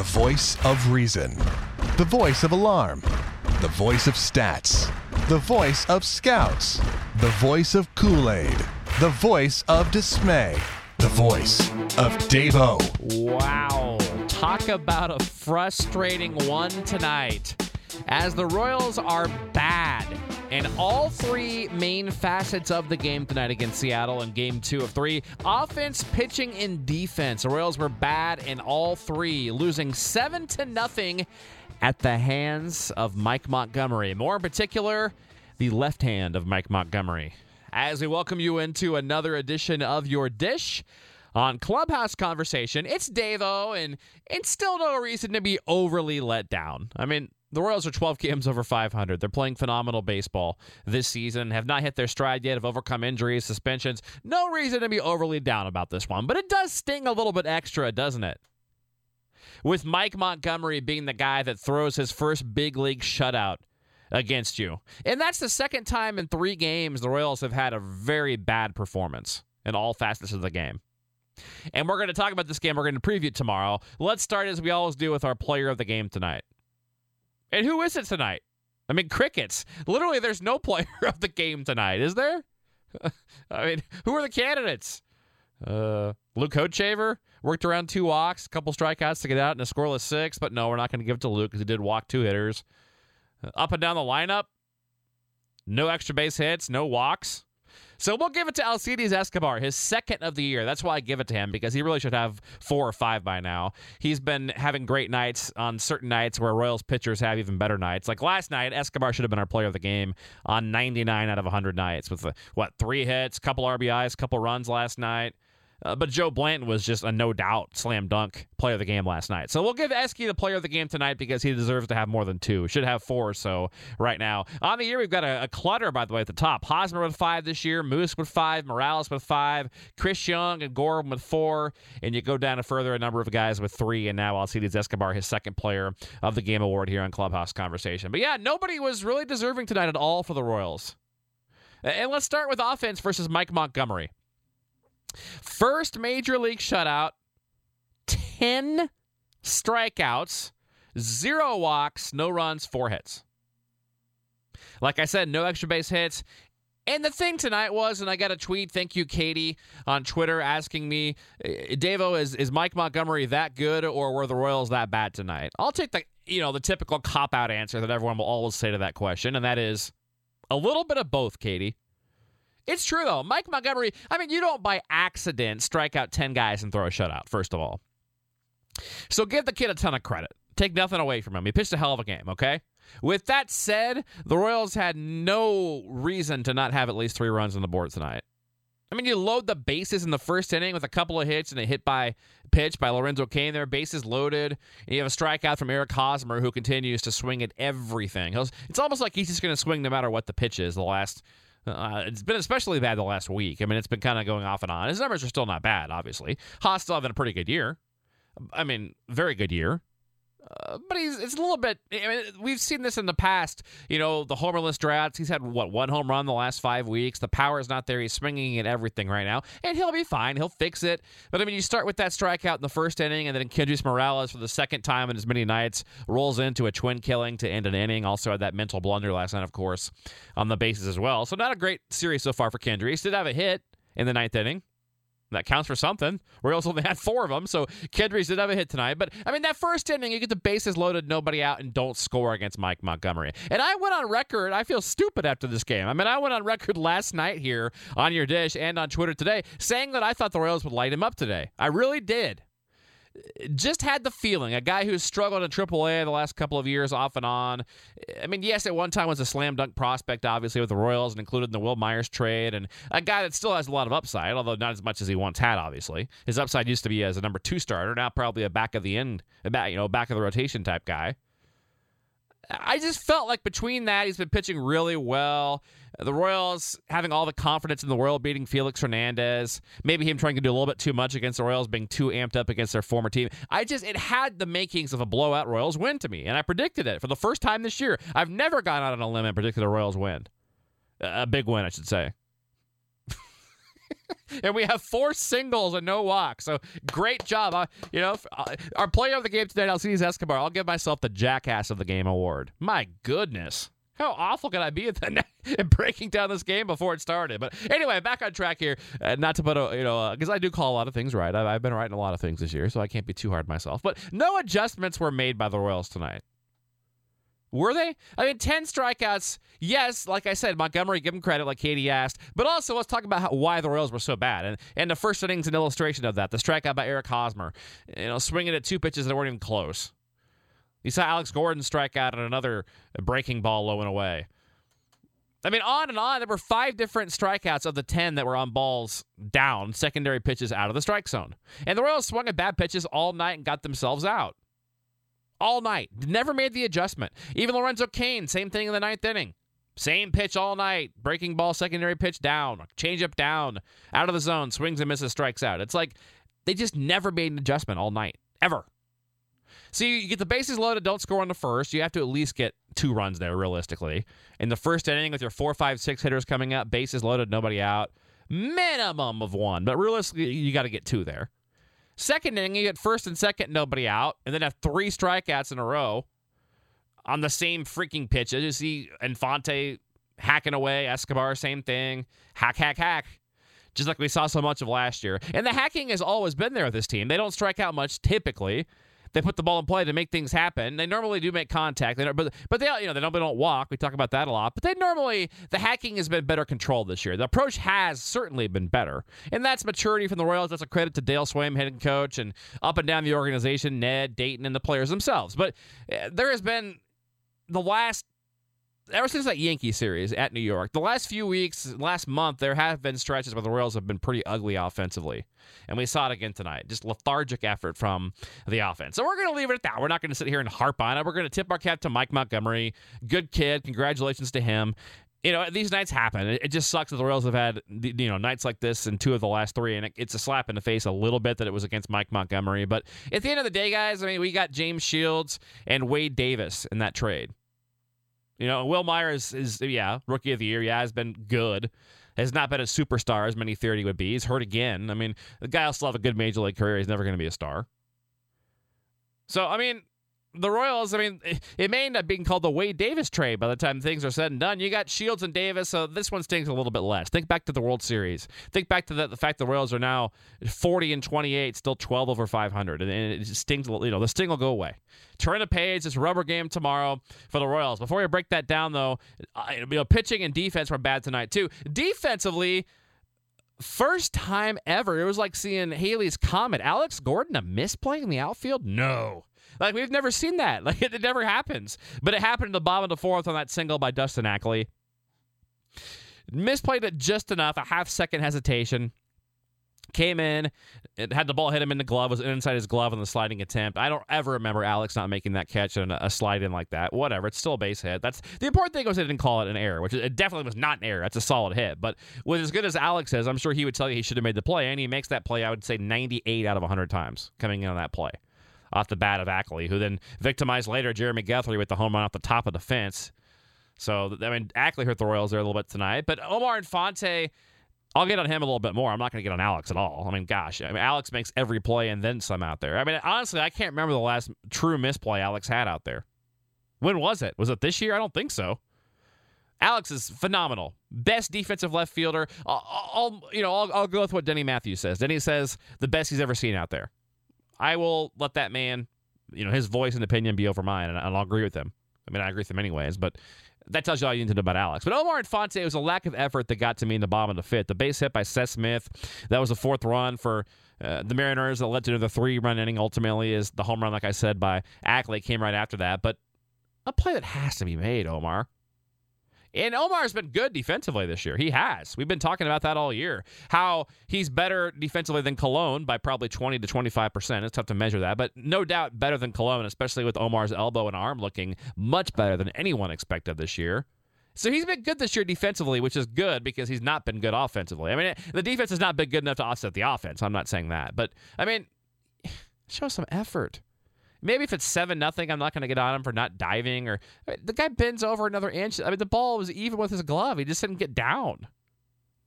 The voice of reason. The voice of alarm. The voice of stats. The voice of scouts. The voice of Kool Aid. The voice of dismay. The voice of Davo. Wow. Talk about a frustrating one tonight. As the Royals are bad in all three main facets of the game tonight against Seattle in game two of three offense, pitching, and defense. The Royals were bad in all three, losing seven to nothing at the hands of Mike Montgomery. More in particular, the left hand of Mike Montgomery. As we welcome you into another edition of Your Dish on Clubhouse Conversation, it's Davo, and it's still no reason to be overly let down. I mean, the Royals are 12 games over 500. They're playing phenomenal baseball this season, have not hit their stride yet, have overcome injuries, suspensions. No reason to be overly down about this one, but it does sting a little bit extra, doesn't it? With Mike Montgomery being the guy that throws his first big league shutout against you. And that's the second time in three games the Royals have had a very bad performance in all facets of the game. And we're going to talk about this game. We're going to preview it tomorrow. Let's start as we always do with our player of the game tonight. And who is it tonight? I mean, crickets. Literally, there's no player of the game tonight, is there? I mean, who are the candidates? Uh, Luke Hochevar worked around two walks, a couple strikeouts to get out in a scoreless six, but no, we're not going to give it to Luke because he did walk two hitters. Uh, up and down the lineup, no extra base hits, no walks. So we'll give it to Alcides Escobar, his second of the year. That's why I give it to him because he really should have four or five by now. He's been having great nights on certain nights where Royals pitchers have even better nights. Like last night, Escobar should have been our player of the game on 99 out of 100 nights with, uh, what, three hits, couple RBIs, couple runs last night. Uh, but Joe Blanton was just a no doubt slam dunk player of the game last night. So we'll give Esky the player of the game tonight because he deserves to have more than two. Should have four or so right now. On the year, we've got a, a, clutter, by the way, at the top. Hosmer with five this year, Moose with five, Morales with five, Chris Young and Gordon with four. And you go down to further a number of guys with three. And now Alcides Escobar, his second player of the game award here on Clubhouse Conversation. But yeah, nobody was really deserving tonight at all for the Royals. And let's start with offense versus Mike Montgomery. First major league shutout, 10 strikeouts, zero walks, no runs, four hits. Like I said, no extra base hits. And the thing tonight was, and I got a tweet, thank you, Katie, on Twitter asking me, eh, Davo, is, is Mike Montgomery that good or were the Royals that bad tonight? I'll take the you know the typical cop out answer that everyone will always say to that question, and that is a little bit of both, Katie. It's true, though. Mike Montgomery, I mean, you don't by accident strike out 10 guys and throw a shutout, first of all. So give the kid a ton of credit. Take nothing away from him. He pitched a hell of a game, okay? With that said, the Royals had no reason to not have at least three runs on the board tonight. I mean, you load the bases in the first inning with a couple of hits and a hit by pitch by Lorenzo Cain there, bases loaded. And you have a strikeout from Eric Hosmer who continues to swing at everything. It's almost like he's just going to swing no matter what the pitch is the last uh, it's been especially bad the last week. I mean, it's been kind of going off and on. His numbers are still not bad, obviously. Haas still having a pretty good year. I mean, very good year. Uh, but he's it's a little bit. I mean, we've seen this in the past. You know, the homerless droughts. He's had what one home run the last five weeks. The power is not there. He's swinging at everything right now, and he'll be fine. He'll fix it. But I mean, you start with that strikeout in the first inning, and then Kendrys Morales for the second time in as many nights rolls into a twin killing to end an inning. Also had that mental blunder last night, of course, on the bases as well. So not a great series so far for Kendrys. Did have a hit in the ninth inning. That counts for something. Royals only had four of them, so Kendrys did have a hit tonight. But I mean, that first inning, you get the bases loaded, nobody out, and don't score against Mike Montgomery. And I went on record. I feel stupid after this game. I mean, I went on record last night here on your dish and on Twitter today saying that I thought the Royals would light him up today. I really did just had the feeling a guy who's struggled in AAA the last couple of years off and on. I mean, yes, at one time was a slam dunk prospect, obviously with the Royals and included in the Wil Myers trade, and a guy that still has a lot of upside, although not as much as he once had. Obviously, his upside used to be as a number two starter, now probably a back of the end, back you know, back of the rotation type guy. I just felt like between that, he's been pitching really well. The Royals having all the confidence in the world, beating Felix Hernandez. Maybe him trying to do a little bit too much against the Royals, being too amped up against their former team. I just, it had the makings of a blowout Royals win to me, and I predicted it for the first time this year. I've never gone out on a limb and predicted a Royals win. A big win, I should say. and we have four singles and no walks. So great job. Uh, you know, uh, our player of the game today, Alcides Escobar. I'll give myself the jackass of the game award. My goodness. How awful can I be at, the, breaking down this game before it started? But anyway, back on track here. Uh, not to put a, you know, because uh, I do call a lot of things right. I've, I've been writing a lot of things this year, so I can't be too hard myself. But no adjustments were made by the Royals tonight. Were they? I mean, 10 strikeouts. Yes, like I said, Montgomery, give him credit, like Katie asked. But also, let's talk about how, why the Royals were so bad. And, and the first inning's an illustration of that. The strikeout by Eric Hosmer, you know, swinging at two pitches that weren't even close. You saw Alex Gordon strike out on another breaking ball low and away. I mean, on and on. There were five different strikeouts of the 10 that were on balls down, secondary pitches out of the strike zone. And the Royals swung at bad pitches all night and got themselves out all night. Never made the adjustment. Even Lorenzo Cain, same thing in the ninth inning. Same pitch all night. Breaking ball, secondary pitch down, change up down, out of the zone, swings and misses, strikes out. It's like they just never made an adjustment all night, ever. So you get the bases loaded, don't score on the first. You have to at least get two runs there, realistically. In the first inning, with your four, five, six hitters coming up, bases loaded, nobody out, minimum of one. But realistically, you got to get two there. Second inning, you get first and second, nobody out, and then have three strikeouts in a row on the same freaking pitches. You see Infante hacking away, Escobar, same thing. Hack, hack, hack. Just like we saw so much of last year. And the hacking has always been there with this team. They don't strike out much typically they put the ball in play to make things happen. They normally do make contact, they but but they you know they don't they don't walk. We talk about that a lot. But they normally the hacking has been better controlled this year. The approach has certainly been better, and that's maturity from the Royals. That's a credit to Dale Sveum, head coach, and up and down the organization, Ned, Dayton, and the players themselves. But uh, there has been the last ever since that Yankee series at New York, the last few weeks, last month, there have been stretches where the Royals have been pretty ugly offensively. And we saw it again tonight. Just lethargic effort from the offense. So we're going to leave it at that. We're not going to sit here and harp on it. We're going to tip our cap to Mike Montgomery. Good kid. Congratulations to him. You know, these nights happen. It, just sucks that the Royals have had, you know, nights like this in two of the last three, and it's a slap in the face a little bit that it was against Mike Montgomery. But at the end of the day, guys, I mean, we got James Shields and Wade Davis in that trade. You know, Wil Myers is, yeah, rookie of the year. Yeah, has been good. Has not been a superstar as many theory would be. He's hurt again. I mean, the guy will still have a good major league career. He's never going to be a star. So, I mean, the Royals, I mean, it may end up being called the Wade Davis trade by the time things are said and done. You got Shields and Davis, so this one stings a little bit less. Think back to the World Series. Think back to the, the fact the Royals are now 40 and 28, still 12 over 500, and, and it stings. You know, the sting will go away. Turn the page. It's rubber game tomorrow for the Royals. Before we break that down, though, uh, you know, pitching and defense were bad tonight too. Defensively. First time ever. It was like seeing Halley's Comet. Alex Gordon a misplay in the outfield? No. Like we've never seen that. Like it, it never happens. But it happened in the bottom of the fourth on that single by Dustin Ackley. Misplayed it just enough, a half second hesitation. Came in, it had the ball hit him in the glove, was inside his glove on the sliding attempt. I don't ever remember Alex not making that catch and a, slide in like that. Whatever, it's still a base hit. That's the important thing was they didn't call it an error, which it definitely was not an error. That's a solid hit. But with as good as Alex is, I'm sure he would tell you he should have made the play, and he makes that play. I would say 98 out of 100 times coming in on that play off the bat of Ackley, who then victimized later Jeremy Guthrie with the home run off the top of the fence. So, I mean, Ackley hurt the Royals there a little bit tonight. But Omar Infante, I'll get on him a little bit more. I'm not going to get on Alex at all. I mean, gosh, I mean, Alex makes every play and then some out there. I mean, honestly, I can't remember the last true misplay Alex had out there. When was it? Was it this year? I don't think so. Alex is phenomenal. Best defensive left fielder. I'll, I'll you know, I'll, I'll, go with what Denny Matthews says. Denny says the best he's ever seen out there. I will let that man, you know, his voice and opinion be over mine, and I'll agree with him. I mean, I agree with him anyways, but that tells you all you need to know about Alex. But Omar Infante, it was a lack of effort that got to me in the bottom of the fifth. The base hit by Seth Smith, that was the fourth run for uh, the Mariners that led to the three run inning. Ultimately, is the home run, like I said, by Ackley came right after that. But a play that has to be made, Omar. And Omar's been good defensively this year. He has. We've been talking about that all year. How he's better defensively than Colón by probably 20 to 25%. It's tough to measure that, but no doubt better than Colón, especially with Omar's elbow and arm looking much better than anyone expected this year. So he's been good this year defensively, which is good because he's not been good offensively. I mean, the defense has not been good enough to offset the offense. I'm not saying that. But, I mean, show some effort. Maybe if it's seven nothing, I'm not going to get on him for not diving. Or I mean, the guy bends over another inch. I mean, the ball was even with his glove. He just didn't get down.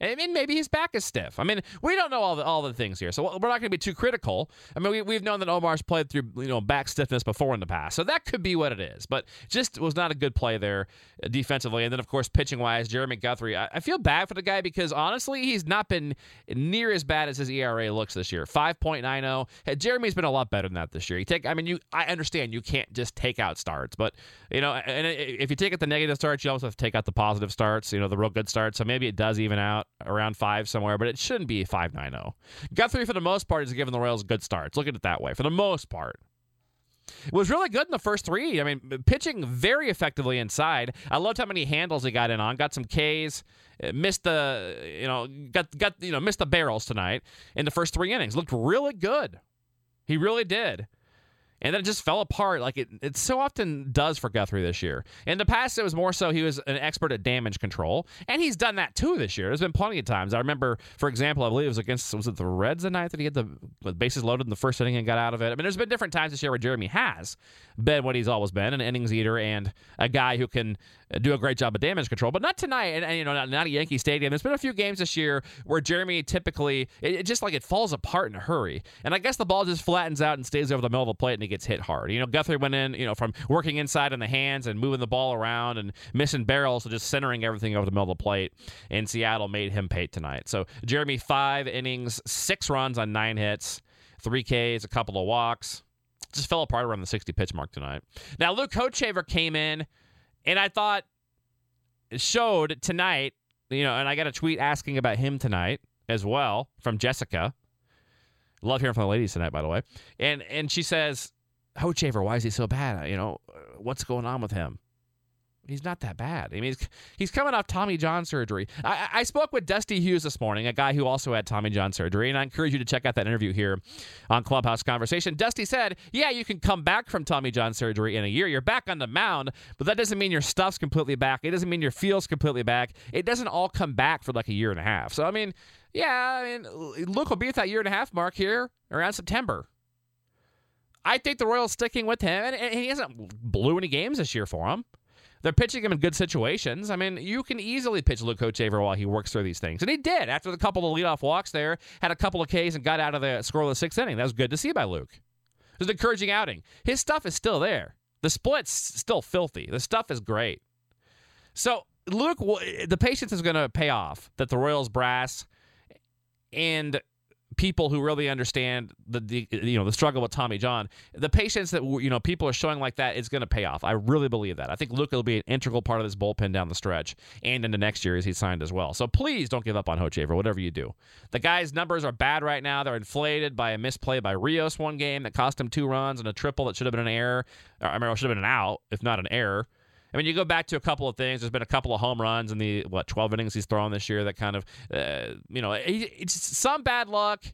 I mean, maybe his back is stiff. I mean, we don't know all the all the things here, so we're not going to be too critical. I mean, we, we've known that Omar's played through you know back stiffness before in the past, so that could be what it is. But just was not a good play there uh, defensively, and then of course pitching wise, Jeremy Guthrie. I, I feel bad for the guy because honestly, he's not been near as bad as his ERA looks this year. Five point nine zero. Jeremy's been a lot better than that this year. You take, I mean, you I understand you can't just take out starts, but you know, and if you take out the negative starts, you also have to take out the positive starts. You know, the real good starts. So maybe it does even out around five somewhere, but it shouldn't be 5.90. Guthrie, for the most part, is giving the Royals good starts. Look at it that way. For the most part. it Was really good in the first three. I mean, pitching very effectively inside. I loved how many handles he got in on. Got some Ks. Uh, missed the, you know, got got you know missed the barrels tonight in the first three innings. Looked really good. He really did and then it just fell apart like it, it so often does for Guthrie this year. In the past, it was more so he was an expert at damage control, and he's done that too this year. There's been plenty of times. I remember, for example, I believe it was against was it the Reds the night that he had the, bases loaded in the first inning and got out of it. I mean, there's been different times this year where Jeremy has been what he's always been, an innings eater and a guy who can do a great job of damage control. But not tonight, and, and you know, not, not, at Yankee Stadium. There's been a few games this year where Jeremy typically it, it, just like it falls apart in a hurry, and I guess the ball just flattens out and stays over the middle of the plate and he gets hit hard. You know, Guthrie went in, you know, from working inside in the hands and moving the ball around and missing barrels to just centering everything over the middle of the plate. And Seattle made him pay tonight. So Jeremy five innings, six runs on nine hits, three Ks, a couple of walks. Just fell apart around the 60 pitch mark tonight. Now Luke Hochevar came in and I thought showed tonight, you know, and I got a tweet asking about him tonight as well from Jessica. Love hearing from the ladies tonight, by the way. And and she says, Hochevar, why is he so bad? You know, uh, what's going on with him? He's not that bad. I mean, he's, he's coming off Tommy John surgery. I, I, spoke with Dusty Hughes this morning, a guy who also had Tommy John surgery, and I encourage you to check out that interview here on Clubhouse Conversation. Dusty said, Yeah, you can come back from Tommy John surgery in a year. You're back on the mound, but that doesn't mean your stuff's completely back. It doesn't mean your feel's completely back. It doesn't all come back for like a year and a half. So, I mean, yeah, I mean, Luke will be at that year and a half mark here around September. I think the Royals sticking with him, and he hasn't blew any games this year for him. They're pitching him in good situations. I mean, you can easily pitch Luke Hochevar while he works through these things. And he did. After the couple of leadoff walks there, had a couple of Ks and got out of the scoreless sixth inning. That was good to see by Luke. It was an encouraging outing. His stuff is still there. The split's still filthy. The stuff is great. So, Luke, the patience is going to pay off that the Royals brass and people who really understand the, the, you know the struggle with Tommy John, the patience that you know people are showing like that is going to pay off. I really believe that. I think Luke will be an integral part of this bullpen down the stretch and into next year as he's signed as well. So please don't give up on Hochevar, whatever you do. The guy's numbers are bad right now. They're inflated by a misplay by Rios one game that cost him two runs and a triple that should have been an error. I mean, it should have been an out if not an error. I mean, you go back to a couple of things. There's been a couple of home runs in the what 12 innings he's thrown this year that kind of, uh, you know, it's some bad luck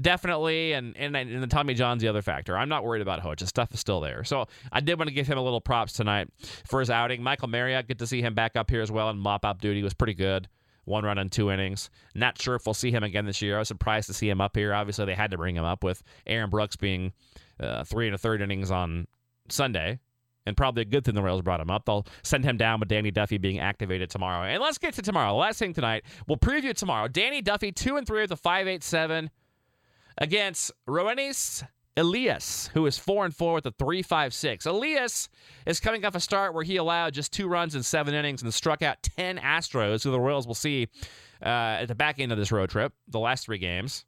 definitely, and, and and the Tommy John's the other factor. I'm not worried about Hoch. The stuff is still there. So I did want to give him a little props tonight for his outing. Michael Mariot, good to see him back up here as well, and mop up duty was pretty good. One run in two innings. Not sure if we'll see him again this year. I was surprised to see him up here. Obviously, they had to bring him up with Aaron Brooks being uh, three and a third innings on Sunday and probably a good thing the Royals brought him up. They'll send him down with Danny Duffy being activated tomorrow. And let's get to tomorrow. Last thing tonight, we'll preview tomorrow. Danny Duffy, two and three with a five eight seven against Roenis Elias, who is four and four with a three five six. Elias is coming off a start where he allowed just two runs in seven innings and struck out ten Astros, who the Royals will see uh, at the back end of this road trip, the last three games.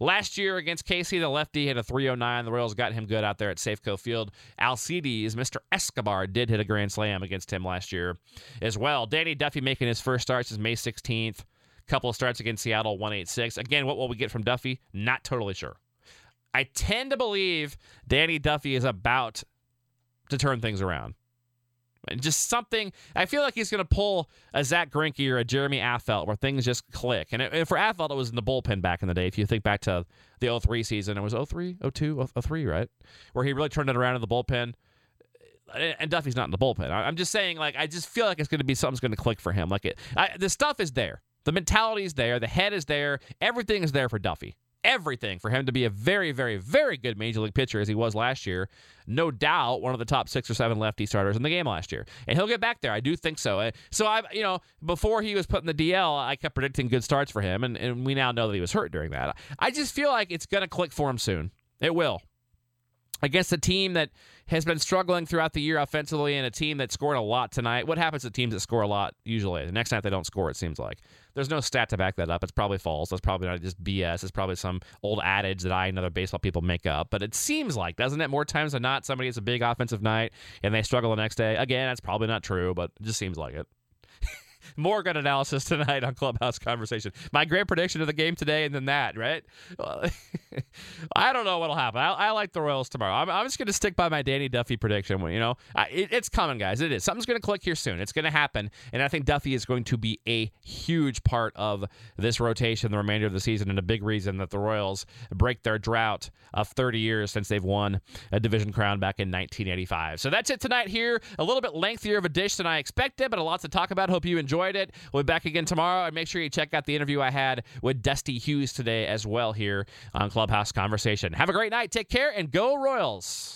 Last year against KC, the lefty hit a 309. The Royals got him good out there at Safeco Field. Alcides, Mr. Escobar, did hit a grand slam against him last year as well. Danny Duffy making his first start since May 16th. Couple of starts against Seattle, 186. Again, what will we get from Duffy? Not totally sure. I tend to believe Danny Duffy is about to turn things around. Just something. I feel like he's going to pull a Zack Greinke or a Jeremy Affeldt where things just click. And, it, for Affeldt, it was in the bullpen back in the day. If you think back to the 03 season, it was 03, 02, 03, right? Where he really turned it around in the bullpen. And Duffy's not in the bullpen. I'm just saying, like, I just feel like it's going to be something's going to click for him. Like, it, I, the stuff is there. The mentality is there. The head is there. Everything is there for Duffy. Everything for him to be a very, very, very good major league pitcher as he was last year. No doubt one of the top six or seven lefty starters in the game last year. And he'll get back there. I do think so. So I you know, before he was put in the DL, I kept predicting good starts for him, and, and we now know that he was hurt during that. I just feel like it's gonna click for him soon. It will against a team that has been struggling throughout the year offensively and a team that scored a lot tonight. What happens to teams that score a lot usually? The next night they don't score, it seems like. There's no stat to back that up. It's probably false. That's probably not just BS. It's probably some old adage that I and other baseball people make up. But it seems like, doesn't it? More times than not, somebody has a big offensive night and they struggle the next day. Again, that's probably not true, but it just seems like it. More good analysis tonight on Clubhouse Conversation. My great prediction of the game today, and then that, right? I don't know what'll happen. I, I like the Royals tomorrow. I'm, I'm just going to stick by my Danny Duffy prediction. You know, I, it, it's coming, guys. It is. Something's going to click here soon. It's going to happen, and I think Duffy is going to be a huge part of this rotation the remainder of the season, and a big reason that the Royals break their drought of 30 years since they've won a division crown back in 1985. So that's it tonight here. A little bit lengthier of a dish than I expected, but a lot to talk about. Hope you enjoyed it. We'll be back again tomorrow, and make sure you check out the interview I had with Dusty Hughes today as well here on Clubhouse Conversation. Have a great night. Take care, and go Royals.